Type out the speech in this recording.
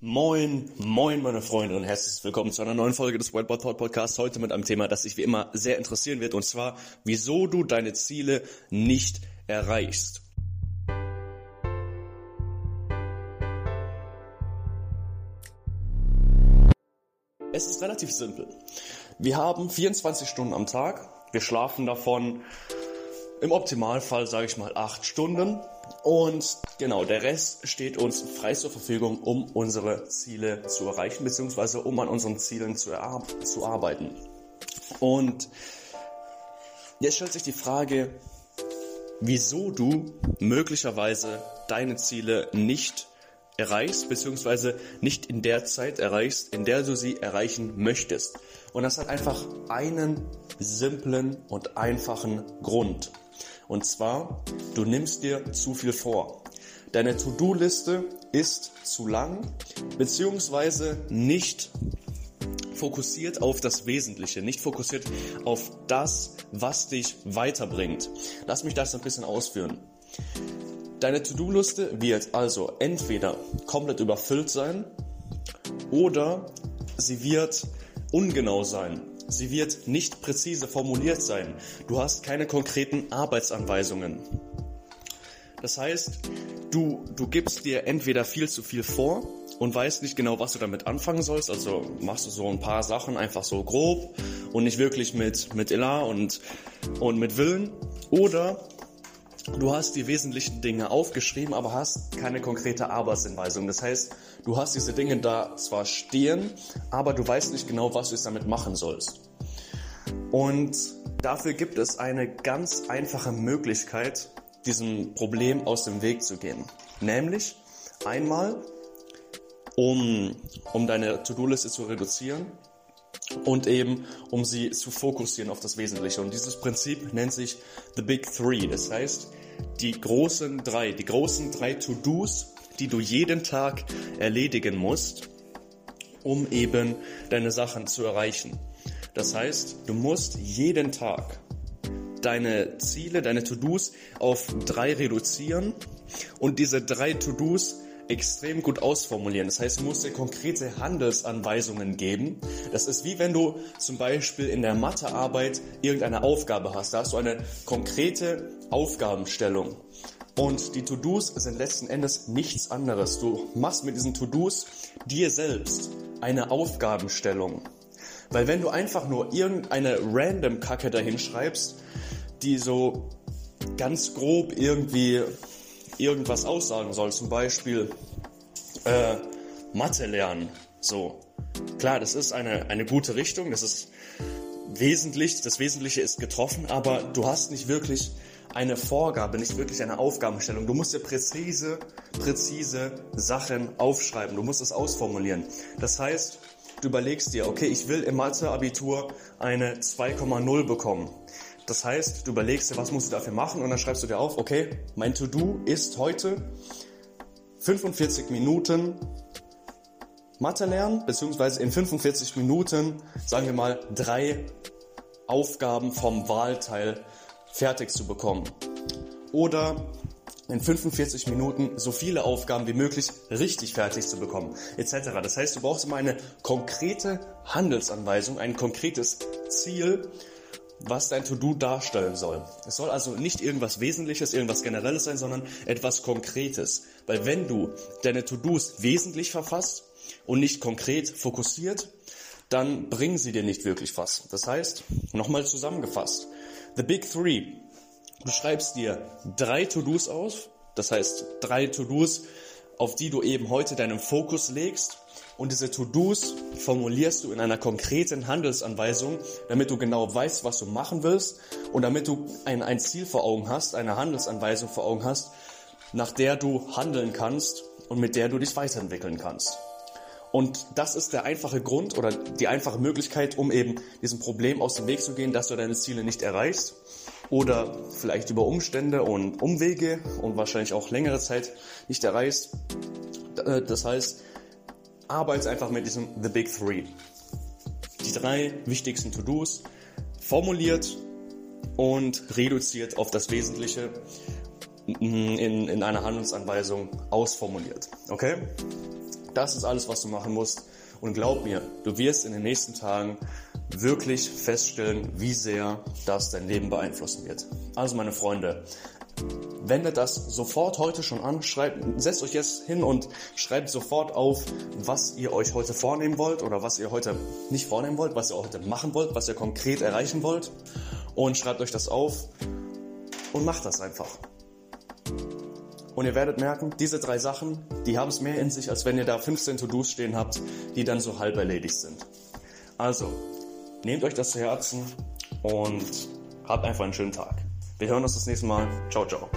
Moin, moin meine Freunde und herzlich willkommen zu einer neuen Folge des Whiteboard Thought Podcasts. Heute mit einem Thema, das sich wie immer sehr interessieren wird und zwar, wieso du deine Ziele nicht erreichst. Es ist relativ simpel. Wir haben 24 Stunden am Tag. Wir schlafen davon im Optimalfall, sage ich mal, 8 Stunden. Und genau, der Rest steht uns frei zur Verfügung, um unsere Ziele zu erreichen, beziehungsweise um an unseren Zielen zu, zu arbeiten. Und jetzt stellt sich die Frage, wieso du möglicherweise deine Ziele nicht erreichst, beziehungsweise nicht in der Zeit erreichst, in der du sie erreichen möchtest. Und das hat einfach einen simplen und einfachen Grund. Und zwar, du nimmst dir zu viel vor. Deine To-Do-Liste ist zu lang, beziehungsweise nicht fokussiert auf das Wesentliche, nicht fokussiert auf das, was dich weiterbringt. Lass mich das ein bisschen ausführen. Deine To-Do-Liste wird also entweder komplett überfüllt sein oder sie wird ungenau sein. Sie wird nicht präzise formuliert sein. Du hast keine konkreten Arbeitsanweisungen. Das heißt, du, du gibst dir entweder viel zu viel vor und weißt nicht genau, was du damit anfangen sollst. Also machst du so ein paar Sachen einfach so grob und nicht wirklich mit, mit Elan und, und mit Willen. Oder du hast die wesentlichen Dinge aufgeschrieben, aber hast keine konkrete Arbeitsanweisung. Das heißt, du hast diese Dinge da zwar stehen, aber du weißt nicht genau, was du jetzt damit machen sollst. Und dafür gibt es eine ganz einfache Möglichkeit, diesem Problem aus dem Weg zu gehen. Nämlich einmal, um, um deine To-Do-Liste zu reduzieren und eben um sie zu fokussieren auf das Wesentliche. Und dieses Prinzip nennt sich The Big Three. Das heißt, die großen drei, die großen drei To-Dos, die du jeden Tag erledigen musst, um eben deine Sachen zu erreichen. Das heißt, du musst jeden Tag deine Ziele, deine To-Dos auf drei reduzieren und diese drei To-Dos extrem gut ausformulieren. Das heißt, du musst dir konkrete Handelsanweisungen geben. Das ist wie wenn du zum Beispiel in der Mathearbeit irgendeine Aufgabe hast. Da hast du eine konkrete Aufgabenstellung. Und die To-Dos sind letzten Endes nichts anderes. Du machst mit diesen To-Dos dir selbst eine Aufgabenstellung. Weil wenn du einfach nur irgendeine random Kacke dahin schreibst, die so ganz grob irgendwie irgendwas aussagen soll, zum Beispiel äh, Mathe lernen, so. Klar, das ist eine, eine gute Richtung, das ist wesentlich, das Wesentliche ist getroffen, aber du hast nicht wirklich eine Vorgabe, nicht wirklich eine Aufgabenstellung. Du musst dir präzise, präzise Sachen aufschreiben. Du musst es ausformulieren. Das heißt, du überlegst dir, okay, ich will im Mathe-Abitur eine 2,0 bekommen. Das heißt, du überlegst dir, was musst du dafür machen und dann schreibst du dir auf, okay, mein To-Do ist heute 45 Minuten Mathe lernen, beziehungsweise in 45 Minuten, sagen wir mal, drei Aufgaben vom Wahlteil fertig zu bekommen. Oder in 45 Minuten so viele Aufgaben wie möglich richtig fertig zu bekommen, etc. Das heißt, du brauchst immer eine konkrete Handelsanweisung, ein konkretes Ziel, was dein To-Do darstellen soll. Es soll also nicht irgendwas Wesentliches, irgendwas Generelles sein, sondern etwas Konkretes. Weil wenn du deine To-Dos wesentlich verfasst und nicht konkret fokussiert, dann bringen sie dir nicht wirklich was. Das heißt, nochmal zusammengefasst, The Big Three Du schreibst dir drei To-Dos aus, das heißt drei To-Dos, auf die du eben heute deinen Fokus legst. Und diese To-Dos formulierst du in einer konkreten Handelsanweisung, damit du genau weißt, was du machen willst und damit du ein, ein Ziel vor Augen hast, eine Handelsanweisung vor Augen hast, nach der du handeln kannst und mit der du dich weiterentwickeln kannst. Und das ist der einfache Grund oder die einfache Möglichkeit, um eben diesem Problem aus dem Weg zu gehen, dass du deine Ziele nicht erreichst oder vielleicht über Umstände und Umwege und wahrscheinlich auch längere Zeit nicht erreichst. Äh, das heißt, arbeite einfach mit diesem The Big Three. Die drei wichtigsten To-Dos formuliert und reduziert auf das Wesentliche in, in einer Handlungsanweisung ausformuliert. Okay? Das ist alles, was du machen musst. Und glaub mir, du wirst in den nächsten Tagen wirklich feststellen, wie sehr das dein Leben beeinflussen wird. Also meine Freunde, wendet das sofort heute schon an, schreibt, setzt euch jetzt hin und schreibt sofort auf, was ihr euch heute vornehmen wollt oder was ihr heute nicht vornehmen wollt, was ihr heute machen wollt, was ihr konkret erreichen wollt und schreibt euch das auf und macht das einfach. Und ihr werdet merken, diese drei Sachen, die haben es mehr in sich, als wenn ihr da 15 To-Dos stehen habt, die dann so halb erledigt sind. Also, nehmt euch das zu Herzen und habt einfach einen schönen Tag. Wir hören uns das nächste Mal. Ciao, ciao.